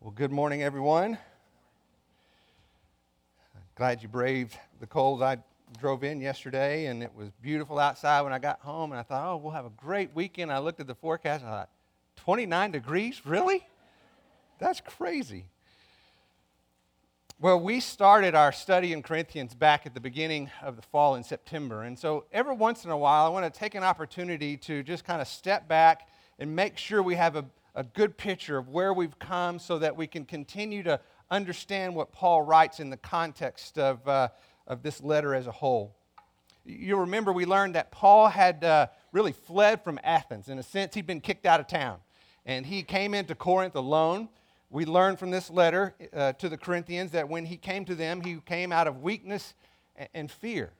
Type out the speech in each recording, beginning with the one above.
Well, good morning, everyone. Glad you braved the cold. I drove in yesterday and it was beautiful outside when I got home, and I thought, oh, we'll have a great weekend. I looked at the forecast and I thought, 29 degrees? Really? That's crazy. Well, we started our study in Corinthians back at the beginning of the fall in September. And so every once in a while, I want to take an opportunity to just kind of step back and make sure we have a, a good picture of where we've come so that we can continue to understand what Paul writes in the context of, uh, of this letter as a whole. You remember we learned that Paul had uh, really fled from Athens. In a sense, he'd been kicked out of town. And he came into Corinth alone. We learned from this letter uh, to the Corinthians that when he came to them, he came out of weakness and fear.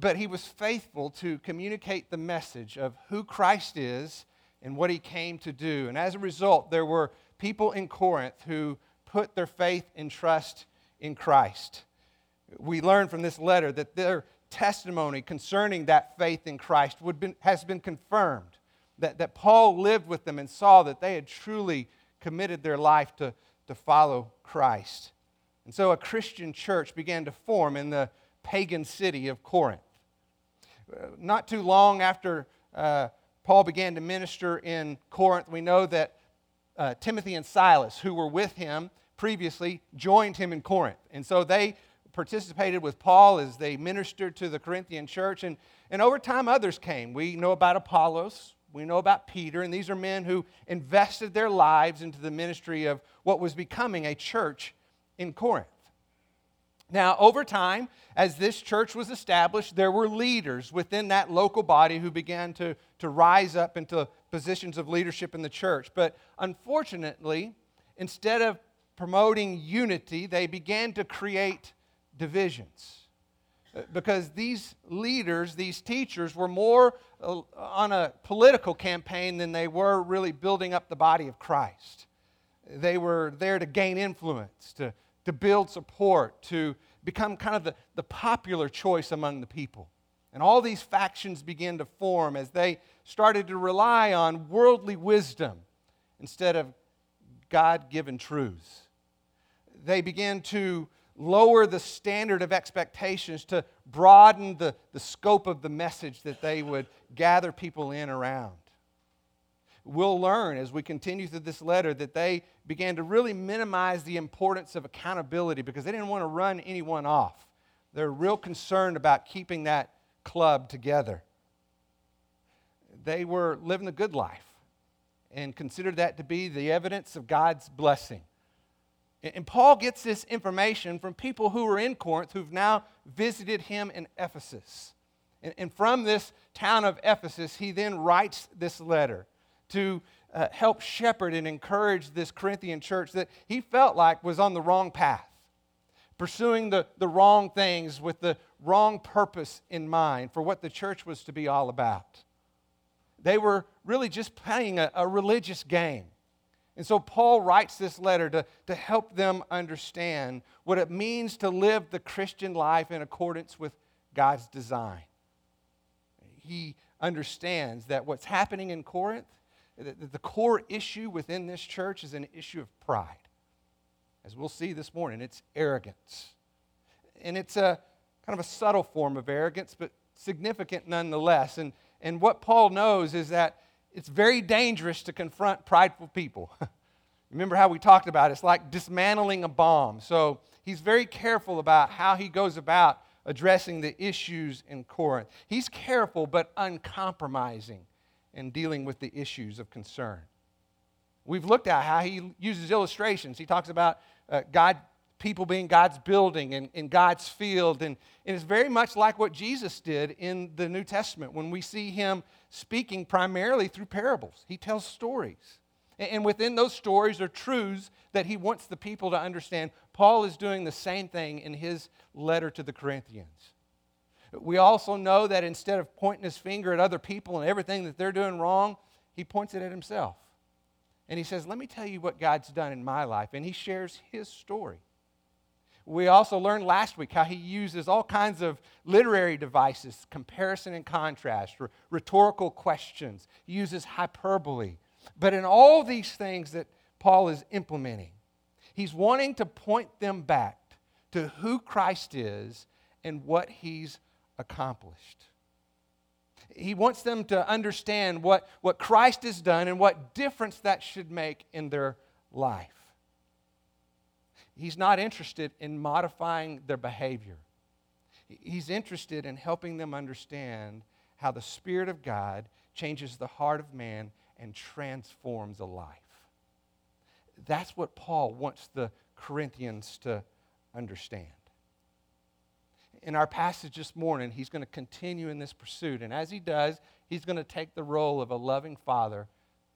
But he was faithful to communicate the message of who Christ is and what he came to do. And as a result, there were people in Corinth who put their faith and trust in Christ. We learn from this letter that their testimony concerning that faith in Christ been, has been confirmed. That, that Paul lived with them and saw that they had truly committed their life to, to follow Christ. And so a Christian church began to form in the pagan city of Corinth. Uh, not too long after uh, Paul began to minister in Corinth, we know that uh, Timothy and Silas, who were with him previously, joined him in Corinth. And so they participated with Paul as they ministered to the Corinthian church. And, and over time, others came. We know about Apollos, we know about Peter, and these are men who invested their lives into the ministry of what was becoming a church in Corinth. Now, over time, as this church was established, there were leaders within that local body who began to, to rise up into positions of leadership in the church. But unfortunately, instead of promoting unity, they began to create divisions. Uh, because these leaders, these teachers, were more uh, on a political campaign than they were really building up the body of Christ. They were there to gain influence, to, to build support, to become kind of the, the popular choice among the people. And all these factions began to form as they started to rely on worldly wisdom instead of God given truths. They began to lower the standard of expectations to broaden the, the scope of the message that they would gather people in around. We'll learn as we continue through this letter that they began to really minimize the importance of accountability because they didn't want to run anyone off. They're real concerned about keeping that club together. They were living a good life and considered that to be the evidence of God's blessing. And Paul gets this information from people who were in Corinth who've now visited him in Ephesus. And, from this town of Ephesus, he then writes this letter to uh, help shepherd and encourage this Corinthian church that he felt like was on the wrong path, pursuing the, the wrong things with the wrong purpose in mind for what the church was to be all about. They were really just playing a, a religious game and so Paul writes this letter to, to help them understand what it means to live the Christian life in accordance with God's design. He understands that what's happening in Corinth, the core issue within this church is an issue of pride. As we'll see this morning, it's arrogance. And it's a kind of a subtle form of arrogance, but significant nonetheless. And, and what Paul knows is that it's very dangerous to confront prideful people. Remember how we talked about it? It's like dismantling a bomb. So he's very careful about how he goes about addressing the issues in Corinth. He's careful but uncompromising in dealing with the issues of concern. We've looked at how he uses illustrations. He talks about uh, God, people being God's building and, and God's field. And, and it's very much like what Jesus did in the New Testament when we see him speaking primarily through parables. He tells stories. And within those stories are truths that he wants the people to understand. Paul is doing the same thing in his letter to the Corinthians. We also know that instead of pointing his finger at other people and everything that they're doing wrong, he points it at himself. And he says, Let me tell you what God's done in my life. And he shares his story. We also learned last week how he uses all kinds of literary devices, comparison and contrast, rhetorical questions. He uses hyperbole. But in all these things that Paul is implementing, He's wanting to point them back to who Christ is and what he's accomplished. He wants them to understand what, what Christ has done and what difference that should make in their life. He's not interested in modifying their behavior. He's interested in helping them understand how the Spirit of God changes the heart of man and transforms a life. That's what Paul wants the Corinthians to understand. In our passage this morning, he's going to continue in this pursuit. And as he does, he's going to take the role of a loving father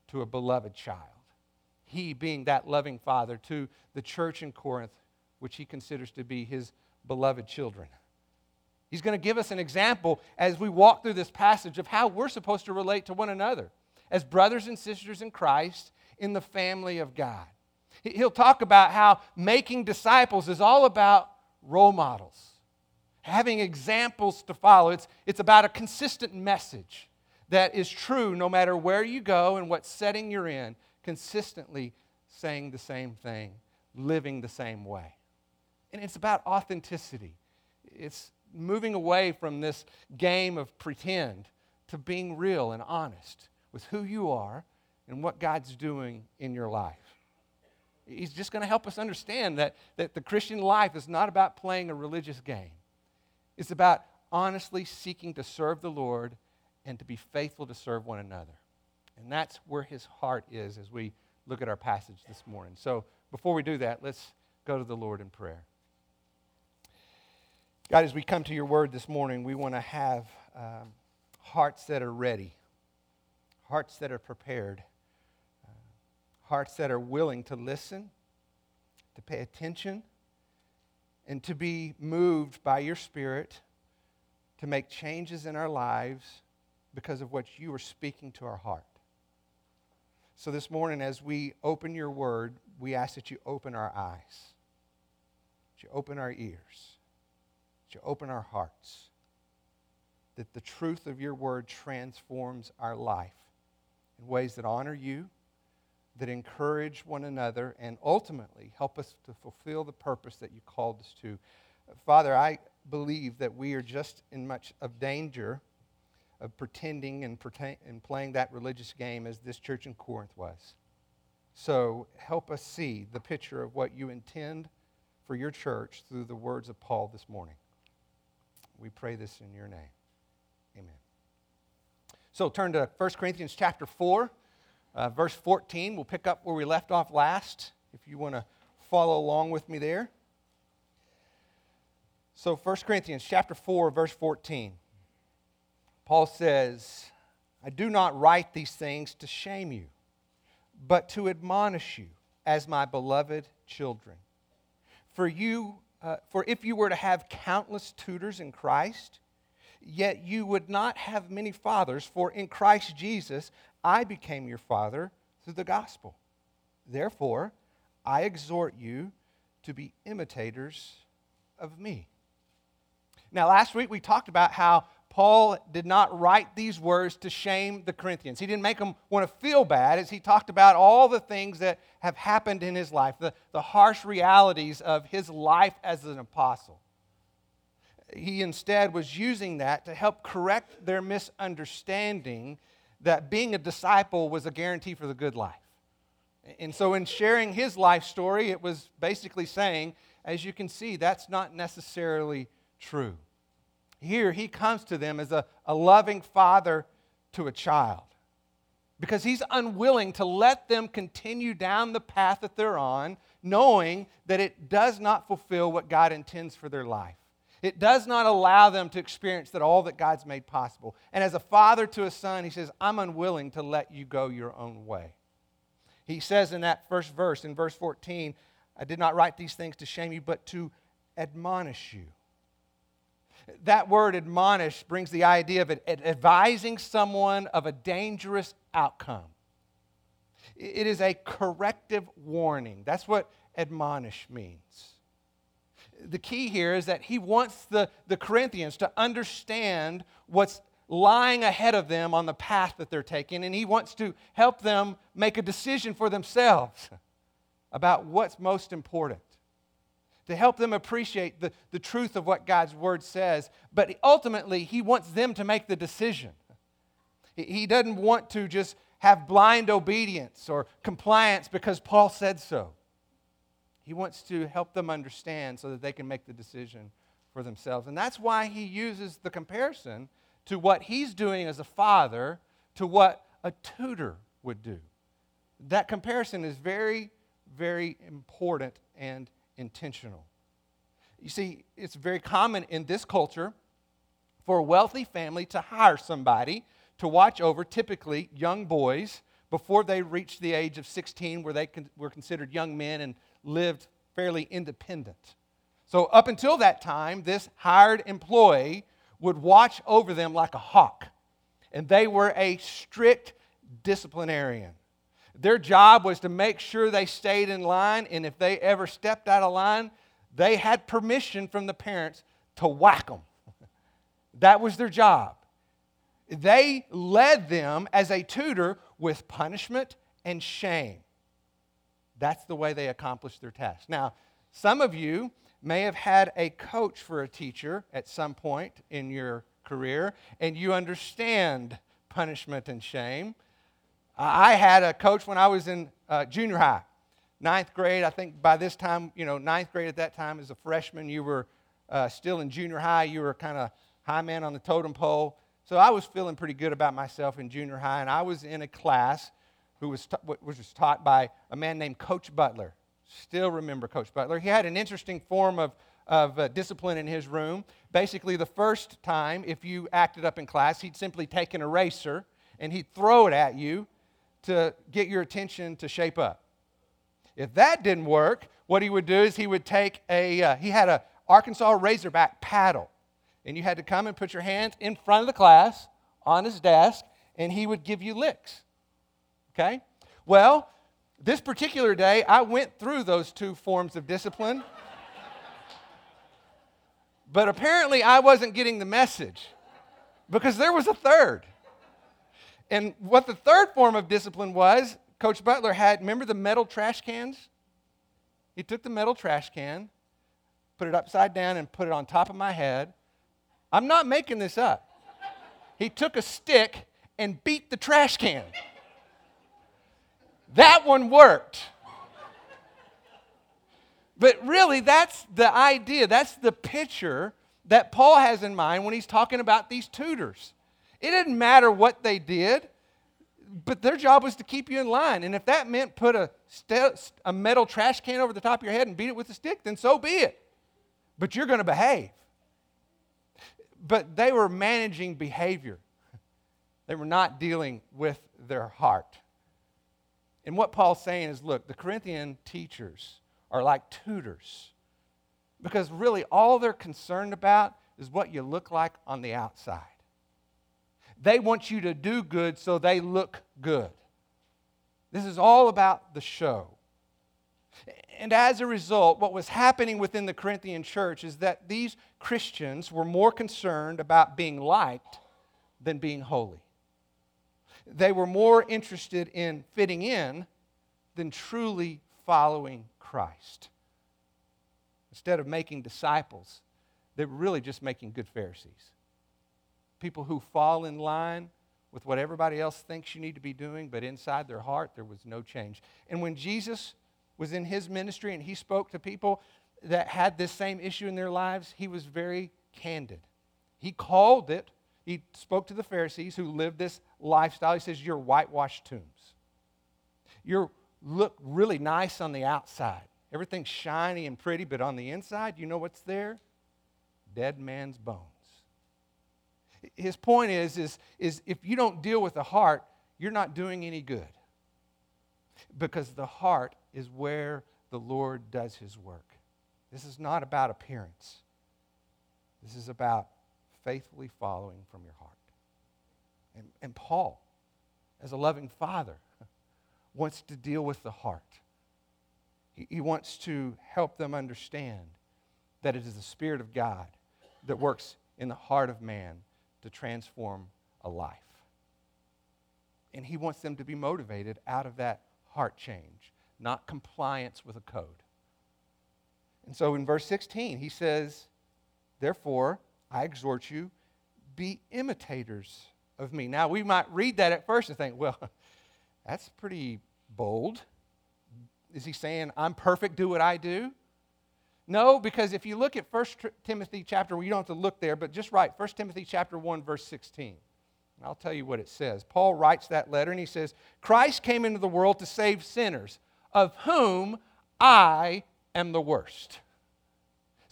to a beloved child. He being that loving father to the church in Corinth, which he considers to be his beloved children. He's going to give us an example as we walk through this passage of how we're supposed to relate to one another as brothers and sisters in Christ in the family of God. He'll talk about how making disciples is all about role models, having examples to follow. It's, it's about a consistent message that is true no matter where you go and what setting you're in, consistently saying the same thing, living the same way. And it's about authenticity. It's moving away from this game of pretend to being real and honest with who you are and what God's doing in your life. He's just going to help us understand that, that the Christian life is not about playing a religious game. It's about honestly seeking to serve the Lord and to be faithful to serve one another. And that's where his heart is as we look at our passage this morning. So before we do that, let's go to the Lord in prayer. God, as we come to your word this morning, we want to have um, hearts that are ready, hearts that are prepared hearts that are willing to listen, to pay attention, and to be moved by your Spirit to make changes in our lives because of what you are speaking to our heart. So this morning, as we open your word, we ask that you open our eyes, that you open our ears, that you open our hearts, that the truth of your word transforms our life in ways that honor you that encourage one another and ultimately help us to fulfill the purpose that you called us to. Father, I believe that we are just in much of danger of pretending and, pretend, and playing that religious game as this church in Corinth was. So help us see the picture of what you intend for your church through the words of Paul this morning. We pray this in your name. Amen. So turn to 1 Corinthians chapter 4. Uh, verse 14, we'll pick up where we left off last, if you want to follow along with me there. So 1 Corinthians chapter 4, verse 14. Paul says, I do not write these things to shame you, but to admonish you as my beloved children. For you, uh, for if you were to have countless tutors in Christ, yet you would not have many fathers, for in Christ Jesus I became your father through the gospel. Therefore, I exhort you to be imitators of me. Now, last week we talked about how Paul did not write these words to shame the Corinthians. He didn't make them want to feel bad as he talked about all the things that have happened in his life, the, the harsh realities of his life as an apostle. He instead was using that to help correct their misunderstanding that being a disciple was a guarantee for the good life. And so, in sharing his life story, it was basically saying, as you can see, that's not necessarily true. Here, he comes to them as a, a loving father to a child because he's unwilling to let them continue down the path that they're on, knowing that it does not fulfill what God intends for their life. It does not allow them to experience that all that God's made possible. And as a father to a son, he says, I'm unwilling to let you go your own way. He says in that first verse, in verse 14, I did not write these things to shame you, but to admonish you. That word admonish brings the idea of advising someone of a dangerous outcome. It is a corrective warning. That's what admonish means the key here is that he wants the, the Corinthians to understand what's lying ahead of them on the path that they're taking, and he wants to help them make a decision for themselves about what's most important, to help them appreciate the, the truth of what God's word says. But ultimately, He wants them to make the decision. He doesn't want to just have blind obedience or compliance because Paul said so. He wants to help them understand so that they can make the decision for themselves. And that's why he uses the comparison to what he's doing as a father to what a tutor would do. That comparison is very, very important and intentional. You see, it's very common in this culture for a wealthy family to hire somebody to watch over typically young boys before they reach the age of 16, where they were considered young men and lived fairly independent. So, up until that time, this hired employee would watch over them like a hawk, and they were a strict disciplinarian. Their job was to make sure they stayed in line, and if they ever stepped out of line, they had permission from the parents to whack them. that was their job. They led them as a tutor with punishment and shame. That's the way they accomplished their task. Now, some of you may have had a coach for a teacher at some point in your career, and you understand punishment and shame. I had a coach when I was in uh, junior high, ninth grade. I think by this time, you know, ninth grade at that time as a freshman, you were uh, still in junior high. You were kind of high man on the totem pole. So I was feeling pretty good about myself in junior high, and I was in a class who was, was taught by a man named Coach Butler. Still remember Coach Butler. He had an interesting form of, of uh, discipline in his room. Basically, the first time, if you acted up in class, he'd simply take an eraser and he'd throw it at you to get your attention to shape up. If that didn't work, what he would do is he would take a, uh, he had a Arkansas Razorback paddle and you had to come and put your hands in front of the class on his desk, and he would give you licks. Okay? Well, this particular day, I went through those two forms of discipline. but apparently, I wasn't getting the message because there was a third. And what the third form of discipline was, Coach Butler had, remember the metal trash cans? He took the metal trash can, put it upside down, and put it on top of my head I'm not making this up. He took a stick and beat the trash can. That one worked. But really, that's the idea, that's the picture that Paul has in mind when he's talking about these tutors. It didn't matter what they did, but their job was to keep you in line. And if that meant put a, st- a metal trash can over the top of your head and beat it with a stick, then so be it. But you're going to behave but they were managing behavior. They were not dealing with their heart. And what Paul's saying is look, the Corinthian teachers are like tutors because really all they're concerned about is what you look like on the outside. They want you to do good so they look good. This is all about the show. And as a result, what was happening within the Corinthian church is that these Christians were more concerned about being liked than being holy. They were more interested in fitting in than truly following Christ. Instead of making disciples, they were really just making good Pharisees. People who fall in line with what everybody else thinks you need to be doing, but inside their heart, there was no change. And when Jesus was in his ministry and he spoke to people that had this same issue in their lives, he was very candid. He called it, he spoke to the Pharisees who lived this lifestyle. He says, You're whitewashed tombs. You look really nice on the outside. Everything's shiny and pretty, but on the inside, you know what's there? Dead man's bones. His point is, is, is if you don't deal with the heart, you're not doing any good. Because the heart is where the Lord does his work. This is not about appearance, this is about faithfully following from your heart. And, and Paul, as a loving father, wants to deal with the heart. He, he wants to help them understand that it is the Spirit of God that works in the heart of man to transform a life. And he wants them to be motivated out of that heart change not compliance with a code. And so in verse 16, he says, Therefore, I exhort you, be imitators of me. Now, we might read that at first and think, well, that's pretty bold. Is he saying, I'm perfect, do what I do? No, because if you look at 1 Timothy chapter, well, you don't have to look there, but just write 1 Timothy chapter 1, verse 16. And I'll tell you what it says. Paul writes that letter and he says, Christ came into the world to save sinners, of whom I am the worst.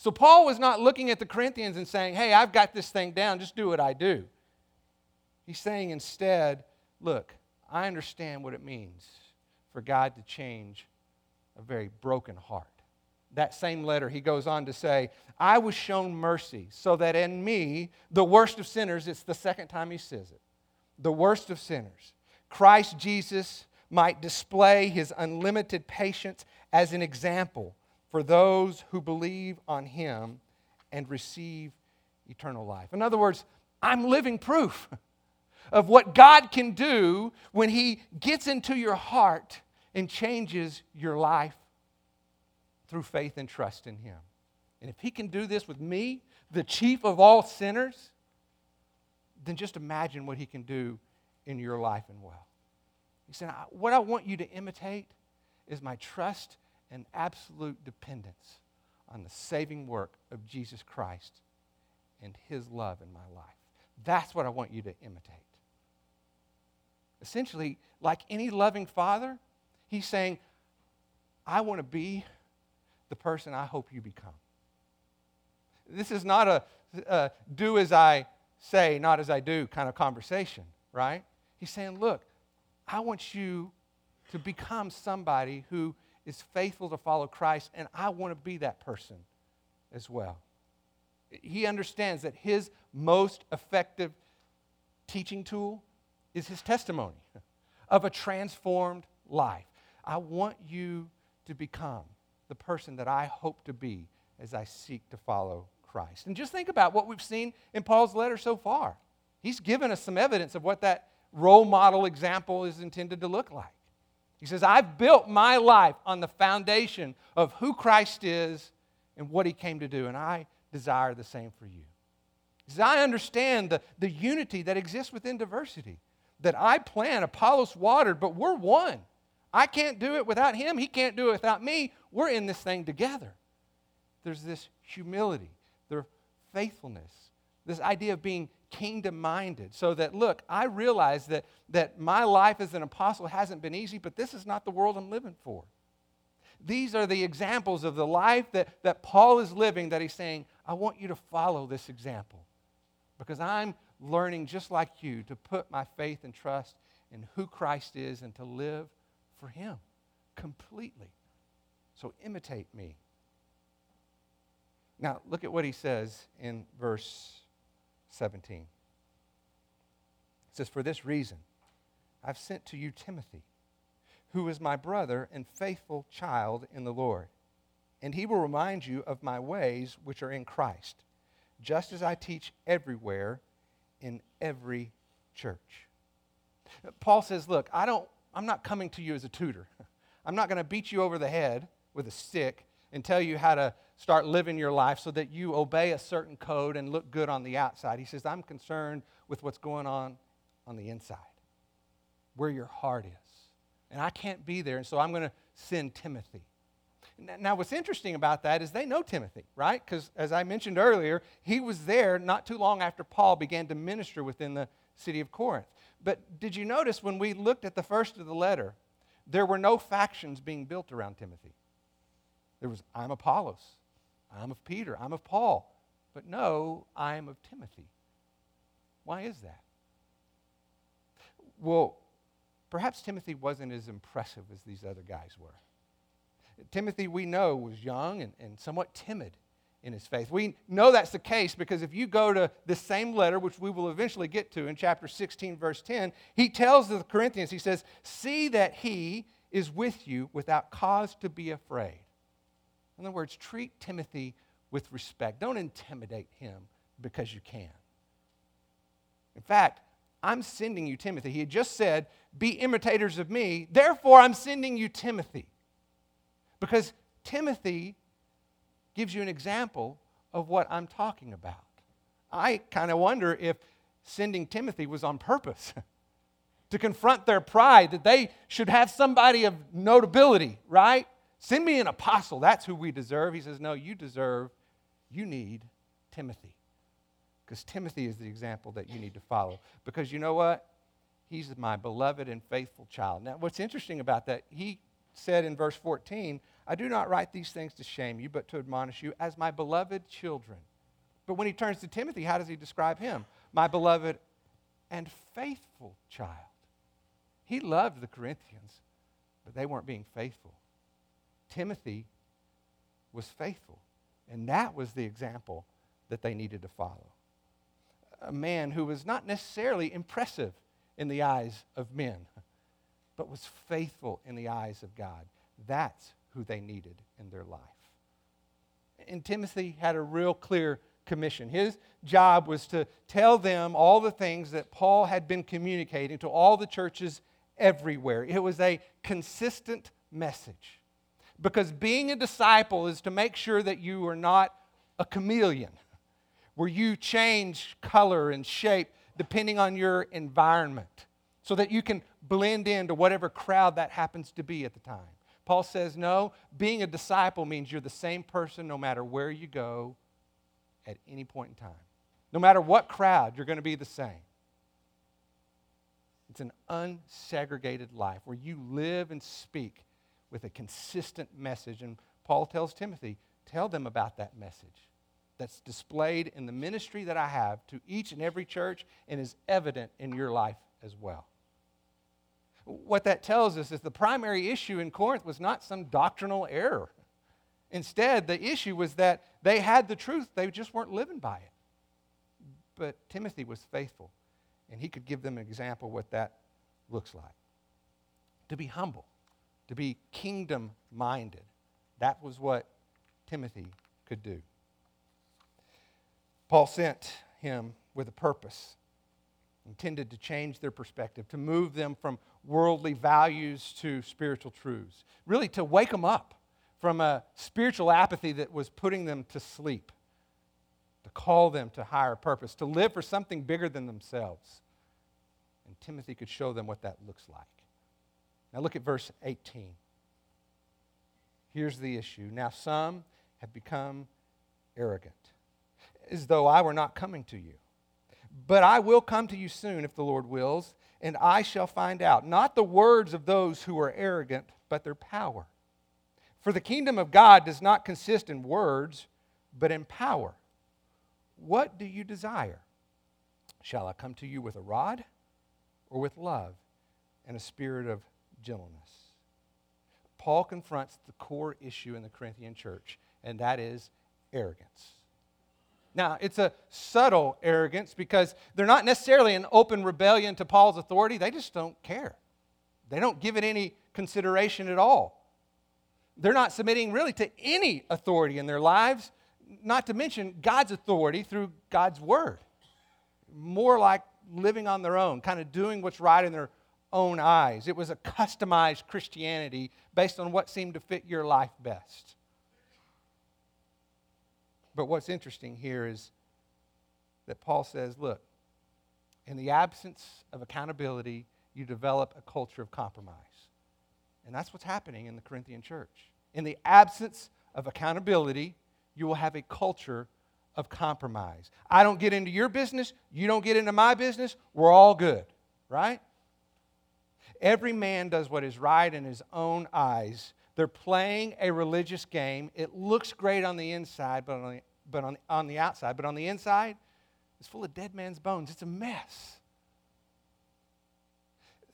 So Paul was not looking at the Corinthians and saying, Hey, I've got this thing down, just do what I do. He's saying instead, Look, I understand what it means for God to change a very broken heart. That same letter, he goes on to say, I was shown mercy so that in me, the worst of sinners, it's the second time he says it, the worst of sinners, Christ Jesus might display his unlimited patience as an example for those who believe on him and receive eternal life. In other words, I'm living proof of what God can do when he gets into your heart and changes your life through faith and trust in him. And if he can do this with me, the chief of all sinners, then just imagine what he can do in your life and well. He said, What I want you to imitate is my trust and absolute dependence on the saving work of Jesus Christ and his love in my life. That's what I want you to imitate. Essentially, like any loving father, he's saying, I want to be the person I hope you become. This is not a, a do as I say, not as I do kind of conversation, right? He's saying, look, I want you to become somebody who is faithful to follow Christ, and I want to be that person as well. He understands that his most effective teaching tool is his testimony of a transformed life. I want you to become the person that I hope to be as I seek to follow Christ. And just think about what we've seen in Paul's letter so far. He's given us some evidence of what that role model example is intended to look like. He says, I've built my life on the foundation of who Christ is and what he came to do, and I desire the same for you. He says, I understand the, the unity that exists within diversity, that I plant, Apollos watered, but we're one. I can't do it without him. He can't do it without me. We're in this thing together. There's this humility, their faithfulness, this idea of being kingdom minded. So that, look, I realize that, that my life as an apostle hasn't been easy, but this is not the world I'm living for. These are the examples of the life that, that Paul is living that he's saying, I want you to follow this example because I'm learning just like you to put my faith and trust in who Christ is and to live for him completely. So imitate me. Now, look at what he says in verse 17. It says, For this reason, I've sent to you Timothy, who is my brother and faithful child in the Lord. And he will remind you of my ways which are in Christ, just as I teach everywhere in every church. Paul says, Look, I don't, I'm not coming to you as a tutor. I'm not going to beat you over the head with a stick and tell you how to start living your life so that you obey a certain code and look good on the outside. He says, I'm concerned with what's going on on the inside, where your heart is. And I can't be there, and so I'm going to send Timothy. Now, what's interesting about that is they know Timothy, right? Because as I mentioned earlier, he was there not too long after Paul began to minister within the city of Corinth. But did you notice when we looked at the first of the letter, there were no factions being built around Timothy? There was, I'm Apollos, I'm of Peter, I'm of Paul. But no, I am of Timothy. Why is that? Well, perhaps Timothy wasn't as impressive as these other guys were. Timothy, we know, was young and, and somewhat timid in his faith. We know that's the case because if you go to the same letter, which we will eventually get to in chapter 16, verse 10, he tells the Corinthians, he says, See that he is with you without cause to be afraid. In other words, treat Timothy with respect. Don't intimidate him because you can. In fact, I'm sending you Timothy. He had just said, Be imitators of me. Therefore, I'm sending you Timothy. Because Timothy gives you an example of what I'm talking about. I kind of wonder if sending Timothy was on purpose to confront their pride that they should have somebody of notability, right? Send me an apostle. That's who we deserve. He says, No, you deserve, you need Timothy. Because Timothy is the example that you need to follow. Because you know what? He's my beloved and faithful child. Now, what's interesting about that, he said in verse 14, I do not write these things to shame you, but to admonish you as my beloved children. But when he turns to Timothy, how does he describe him? My beloved and faithful child. He loved the Corinthians, but they weren't being faithful. Timothy was faithful, and that was the example that they needed to follow. A man who was not necessarily impressive in the eyes of men, but was faithful in the eyes of God. That's who they needed in their life. And Timothy had a real clear commission. His job was to tell them all the things that Paul had been communicating to all the churches everywhere. It was a consistent message. Because being a disciple is to make sure that you are not a chameleon, where you change color and shape depending on your environment, so that you can blend into whatever crowd that happens to be at the time. Paul says, no, being a disciple means you're the same person no matter where you go at any point in time. No matter what crowd, you're going to be the same. It's an unsegregated life where you live and speak with a consistent message. And Paul tells Timothy, tell them about that message that's displayed in the ministry that I have to each and every church and is evident in your life as well. What that tells us is the primary issue in Corinth was not some doctrinal error. Instead, the issue was that they had the truth, they just weren't living by it. But Timothy was faithful, and he could give them an example of what that looks like. To be humble, to be kingdom minded. That was what Timothy could do. Paul sent him with a purpose, intended to change their perspective, to move them from worldly values to spiritual truths, really to wake them up from a spiritual apathy that was putting them to sleep, to call them to higher purpose, to live for something bigger than themselves. And Timothy could show them what that looks like. Now look at verse 18. Here's the issue. Now some have become arrogant, as though I were not coming to you. But I will come to you soon, if the Lord wills, and I shall find out, not the words of those who are arrogant, but their power. For the kingdom of God does not consist in words, but in power. What do you desire? Shall I come to you with a rod or with love and a spirit of gentleness? Paul confronts the core issue in the Corinthian church, and that is arrogance. Now, it's a subtle arrogance because they're not necessarily an open rebellion to Paul's authority. They just don't care. They don't give it any consideration at all. They're not submitting really to any authority in their lives, not to mention God's authority through God's word. More like living on their own, kind of doing what's right in their own eyes. It was a customized Christianity based on what seemed to fit your life best. But what's interesting here is that Paul says, look, in the absence of accountability, you develop a culture of compromise. And that's what's happening in the Corinthian church. In the absence of accountability, you will have a culture of compromise. I don't get into your business, you don't get into my business, we're all good, right? Every man does what is right in his own eyes. They're playing a religious game. It looks great on the inside, but on the, but on, on the outside, but on the inside, it's full of dead man's bones. It's a mess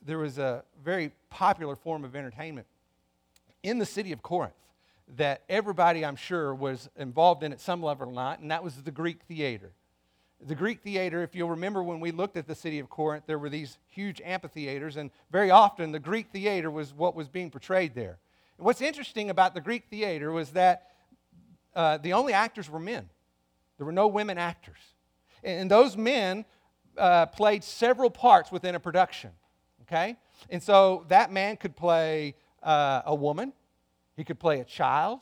there was a very popular form of entertainment in the city of Corinth that everybody, I'm sure, was involved in at some level or not, and that was the Greek theater. The Greek theater, if you'll remember when we looked at the city of Corinth, there were these huge amphitheaters, and very often the Greek theater was what was being portrayed there. And what's interesting about the Greek theater was that uh, the only actors were men, there were no women actors. And those men uh, played several parts within a production okay? And so that man could play uh, a woman, He could play a child.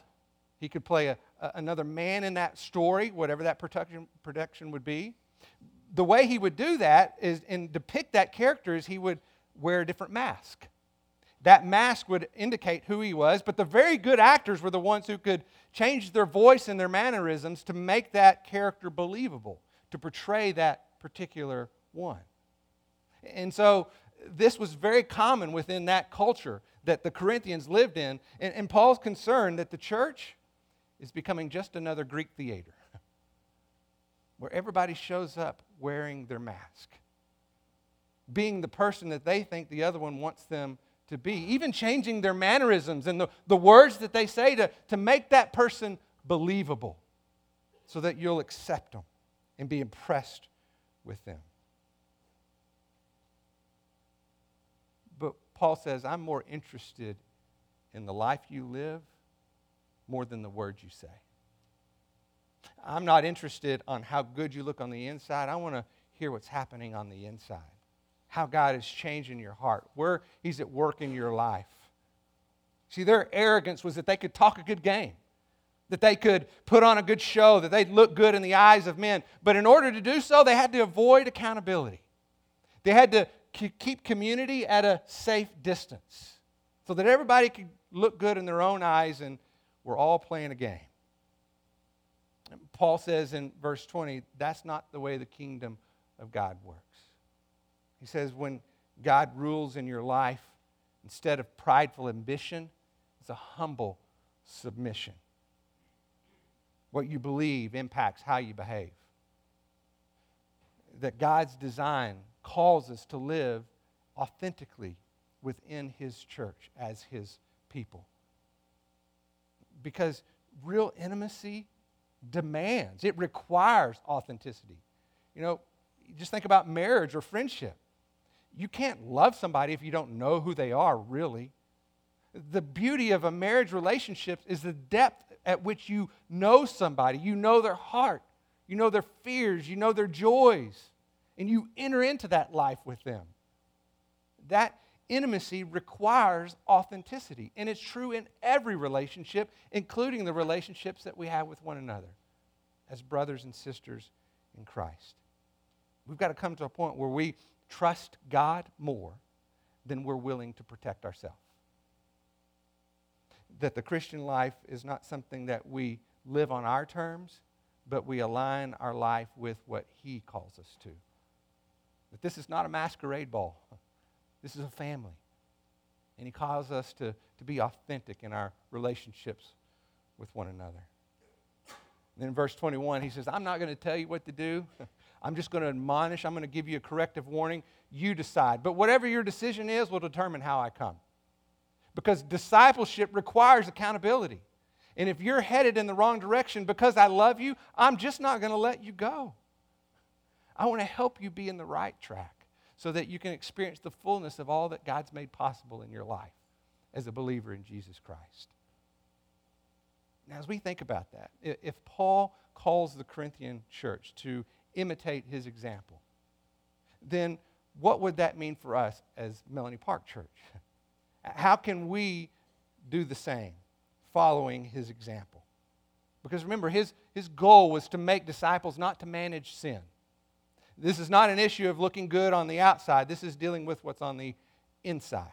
He could play a, another man in that story, whatever that production, would be. The way he would do that is, and depict that character is he would wear a different mask. That mask would indicate who he was, but the very good actors were the ones who could change their voice and their mannerisms to make that character believable, to portray that particular one. And so this was very common within that culture that the Corinthians lived in. And, and Paul's concerned that the church is becoming just another Greek theater where everybody shows up wearing their mask, being the person that they think the other one wants them to be, even changing their mannerisms and the, the words that they say to, to make that person believable so that you'll accept them and be impressed with them. But Paul says, I'm more interested in the life you live more than the words you say. I'm not interested on how good you look on the inside. I want to hear what's happening on the inside. How God is changing your heart, where He's at work in your life. See, their arrogance was that they could talk a good game, that they could put on a good show, that they'd look good in the eyes of men. But in order to do so, they had to avoid accountability. They had to keep community at a safe distance so that everybody could look good in their own eyes and we're all playing a game. Paul says in verse 20, that's not the way the kingdom of God works. He says, when God rules in your life, instead of prideful ambition, it's a humble submission. What you believe impacts how you behave. That God's design calls us to live authentically within His church as His people. Because real intimacy demands, it requires authenticity. You know, just think about marriage or friendship. You can't love somebody if you don't know who they are, really. The beauty of a marriage relationship is the depth at which you know somebody. You know their heart, you know their fears, you know their joys, and you enter into that life with them. That intimacy requires authenticity. And it's true in every relationship, including the relationships that we have with one another as brothers and sisters in Christ. We've got to come to a point where we trust God more than we're willing to protect ourselves. That the Christian life is not something that we live on our terms, but we align our life with what He calls us to. That this is not a masquerade ball. This is a family. And he calls us to, to be authentic in our relationships with one another. And then in verse 21, he says, I'm not going to tell you what to do. I'm just going to admonish. I'm going to give you a corrective warning. You decide. But whatever your decision is will determine how I come. Because discipleship requires accountability. And if you're headed in the wrong direction because I love you, I'm just not going to let you go. I want to help you be in the right track so that you can experience the fullness of all that God's made possible in your life as a believer in Jesus Christ. Now, as we think about that, if Paul calls the Corinthian church to imitate his example, then what would that mean for us as Melanie Park Church? How can we do the same, following his example? Because remember, his, his goal was to make disciples, not to manage sin. This is not an issue of looking good on the outside. This is dealing with what's on the inside.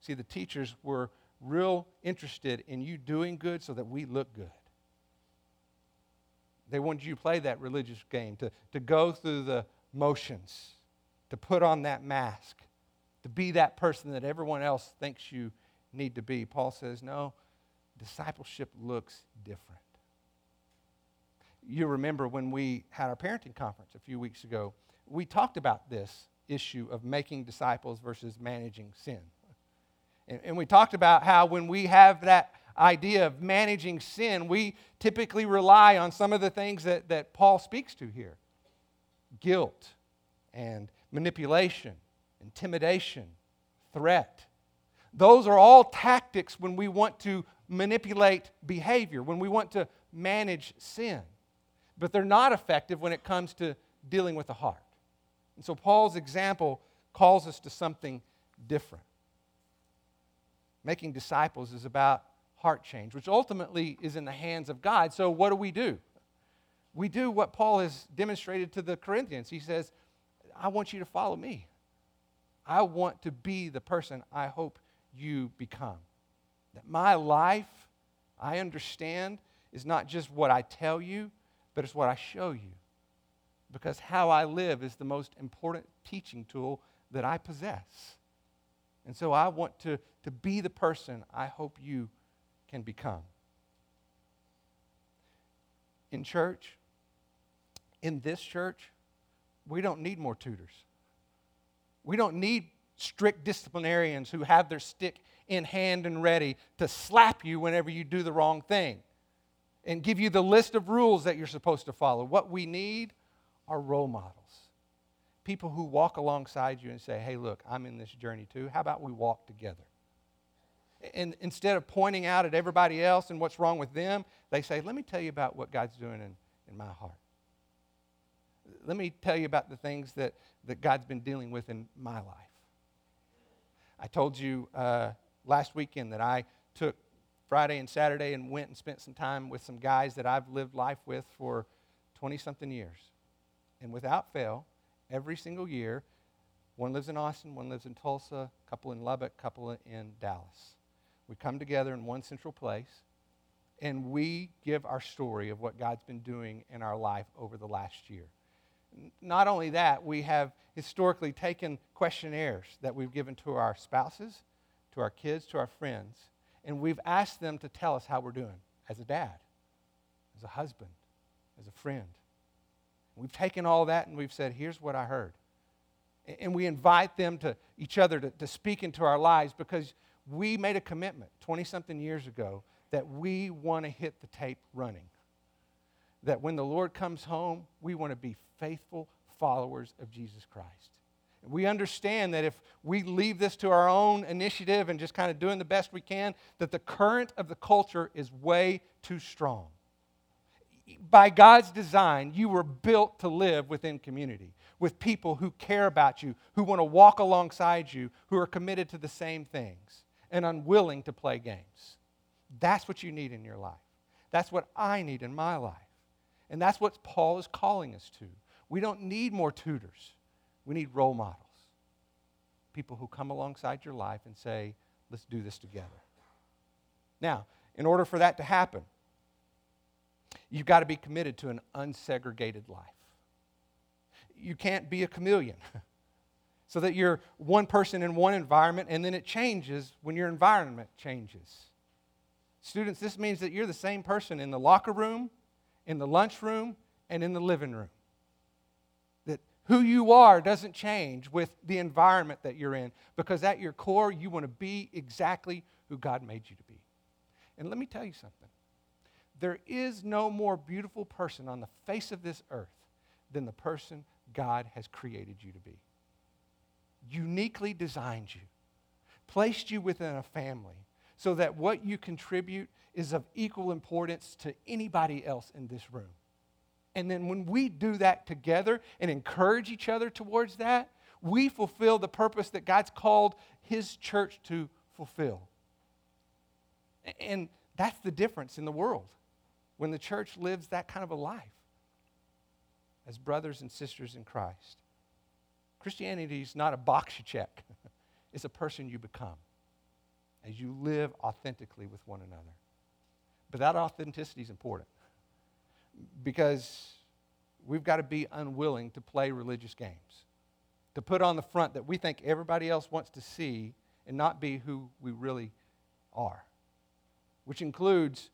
See, the teachers were real interested in you doing good so that we look good. They wanted you to play that religious game, to, to go through the motions, to put on that mask, to be that person that everyone else thinks you need to be. Paul says, no, discipleship looks different you remember when we had our parenting conference a few weeks ago, we talked about this issue of making disciples versus managing sin. And, and, we talked about how when we have that idea of managing sin, we typically rely on some of the things that, that Paul speaks to here guilt and manipulation, intimidation, threat. Those are all tactics when we want to manipulate behavior, when we want to manage sin but they're not effective when it comes to dealing with the heart. And so Paul's example calls us to something different. Making disciples is about heart change, which ultimately is in the hands of God. So, what do we do? We do what Paul has demonstrated to the Corinthians. He says, I want you to follow me. I want to be the person I hope you become. That my life, I understand, is not just what I tell you, but it's what I show you. Because how I live is the most important teaching tool that I possess. And so I want to, to be the person I hope you can become. In church, in this church, we don't need more tutors. We don't need strict disciplinarians who have their stick in hand and ready to slap you whenever you do the wrong thing and give you the list of rules that you're supposed to follow. What we need are role models. People who walk alongside you and say, hey, look, I'm in this journey too. How about we walk together? And instead of pointing out at everybody else and what's wrong with them, they say, let me tell you about what God's doing in, in my heart. Let me tell you about the things that, that God's been dealing with in my life. I told you uh, last weekend that I took Friday and Saturday and went and spent some time with some guys that I've lived life with for 20 something years. And without fail, every single year, one lives in Austin, one lives in Tulsa, a couple in Lubbock, a couple in Dallas. We come together in one central place and we give our story of what God's been doing in our life over the last year. Not only that, we have historically taken questionnaires that we've given to our spouses, to our kids, to our friends, and we've asked them to tell us how we're doing as a dad, as a husband, as a friend. We've taken all that and we've said, here's what I heard. And we invite them to each other to, to speak into our lives because we made a commitment 20 something years ago that we want to hit the tape running. That when the Lord comes home, we want to be faithful followers of Jesus Christ. We understand that if we leave this to our own initiative and just kind of doing the best we can, that the current of the culture is way too strong. By God's design, you were built to live within community with people who care about you, who want to walk alongside you, who are committed to the same things and unwilling to play games. That's what you need in your life. That's what I need in my life. And that's what Paul is calling us to. We don't need more tutors. We need role models. People who come alongside your life and say, let's do this together. Now, in order for that to happen, you've got to be committed to an unsegregated life. You can't be a chameleon. so that you're one person in one environment and then it changes when your environment changes. Students, this means that you're the same person in the locker room, in the lunchroom, and in the living room who you are doesn't change with the environment that you're in because at your core, you want to be exactly who God made you to be. And let me tell you something there is no more beautiful person on the face of this earth than the person God has created you to be. Uniquely designed you, placed you within a family so that what you contribute is of equal importance to anybody else in this room. And then when we do that together and encourage each other towards that, we fulfill the purpose that God's called His church to fulfill. And that's the difference in the world when the church lives that kind of a life as brothers and sisters in Christ. Christianity is not a box you check, it's a person you become as you live authentically with one another. But that authenticity is important because we've got to be unwilling to play religious games, to put on the front that we think everybody else wants to see and not be who we really are, which includes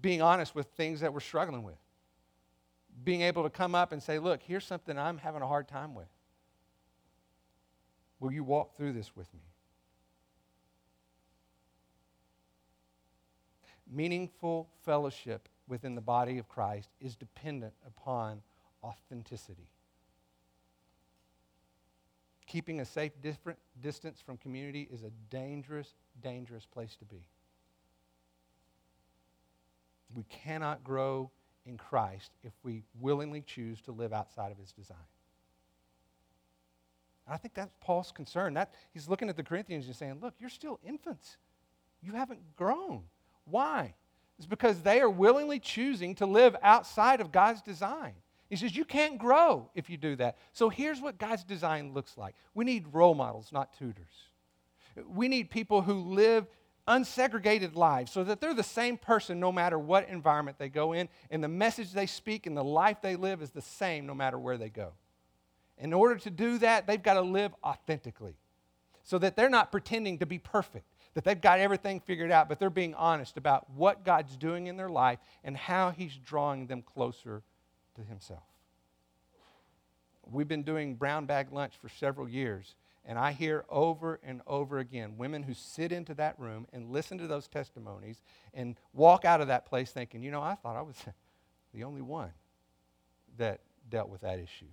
being honest with things that we're struggling with. Being able to come up and say, Look, here's something I'm having a hard time with. Will you walk through this with me? Meaningful fellowship within the body of Christ is dependent upon authenticity. Keeping a safe distance from community is a dangerous, dangerous place to be. We cannot grow in Christ if we willingly choose to live outside of his design. I think that's Paul's concern. That he's looking at the Corinthians and saying, "Look, you're still infants. You haven't grown. Why? It's because they are willingly choosing to live outside of God's design. He says, You can't grow if you do that. So here's what God's design looks like we need role models, not tutors. We need people who live unsegregated lives so that they're the same person no matter what environment they go in, and the message they speak and the life they live is the same no matter where they go. In order to do that, they've got to live authentically so that they're not pretending to be perfect, that they've got everything figured out, but they're being honest about what God's doing in their life and how He's drawing them closer to Himself. We've been doing brown bag lunch for several years, and I hear over and over again women who sit into that room and listen to those testimonies and walk out of that place thinking, you know, I thought I was the only one that dealt with that issue.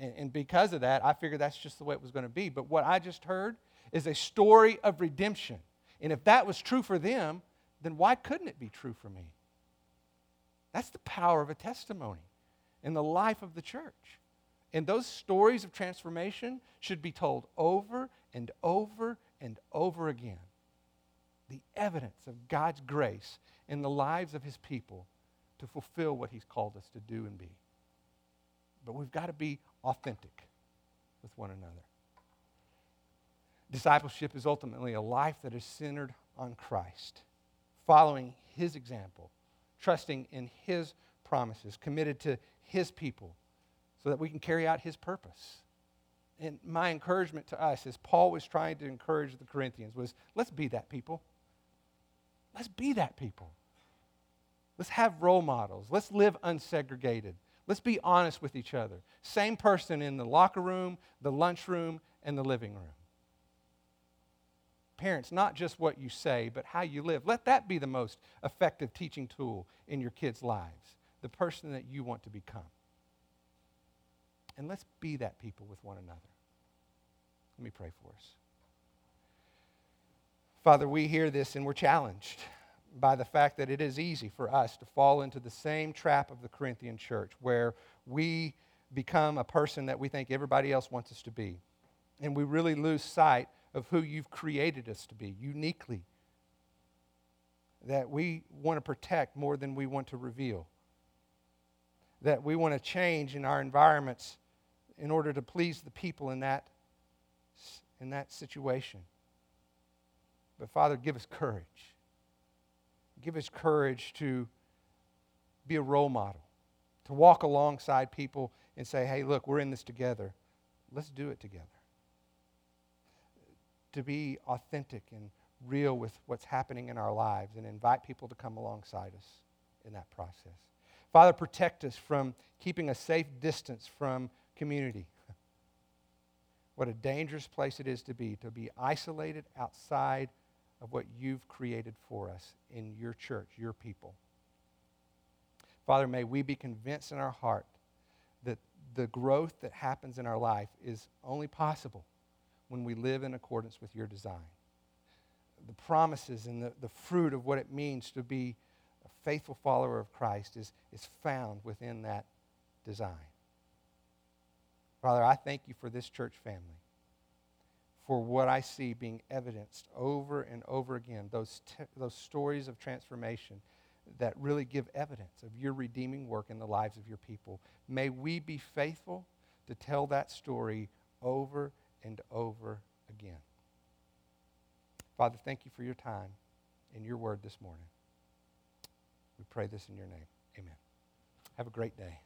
And, because of that, I figured that's just the way it was going to be. But what I just heard is a story of redemption. And if that was true for them, then why couldn't it be true for me? That's the power of a testimony in the life of the church. And those stories of transformation should be told over and over and over again. The evidence of God's grace in the lives of his people to fulfill what he's called us to do and be. But we've got to be authentic with one another. Discipleship is ultimately a life that is centered on Christ, following his example, trusting in his promises, committed to his people, so that we can carry out his purpose. And my encouragement to us, as Paul was trying to encourage the Corinthians, was let's be that people. Let's be that people. Let's have role models. Let's live unsegregated. Let's be honest with each other. Same person in the locker room, the lunchroom, and the living room. Parents, not just what you say, but how you live. Let that be the most effective teaching tool in your kids' lives, the person that you want to become. And let's be that people with one another. Let me pray for us. Father, we hear this and we're challenged by the fact that it is easy for us to fall into the same trap of the Corinthian church where we become a person that we think everybody else wants us to be. And we really lose sight of who you've created us to be uniquely. That we want to protect more than we want to reveal. That we want to change in our environments in order to please the people in that, in that situation. But Father, give us courage. Give us courage to be a role model, to walk alongside people and say, hey, look, we're in this together. Let's do it together. To be authentic and real with what's happening in our lives and invite people to come alongside us in that process. Father, protect us from keeping a safe distance from community. What a dangerous place it is to be, to be isolated outside of what you've created for us in your church, your people. Father, may we be convinced in our heart that the growth that happens in our life is only possible when we live in accordance with your design. The promises and the, the fruit of what it means to be a faithful follower of Christ is, is found within that design. Father, I thank you for this church family, for what I see being evidenced over and over again, those, te- those stories of transformation that really give evidence of your redeeming work in the lives of your people. May we be faithful to tell that story over and over again. Father, thank you for your time and your word this morning. We pray this in your name. Amen. Have a great day.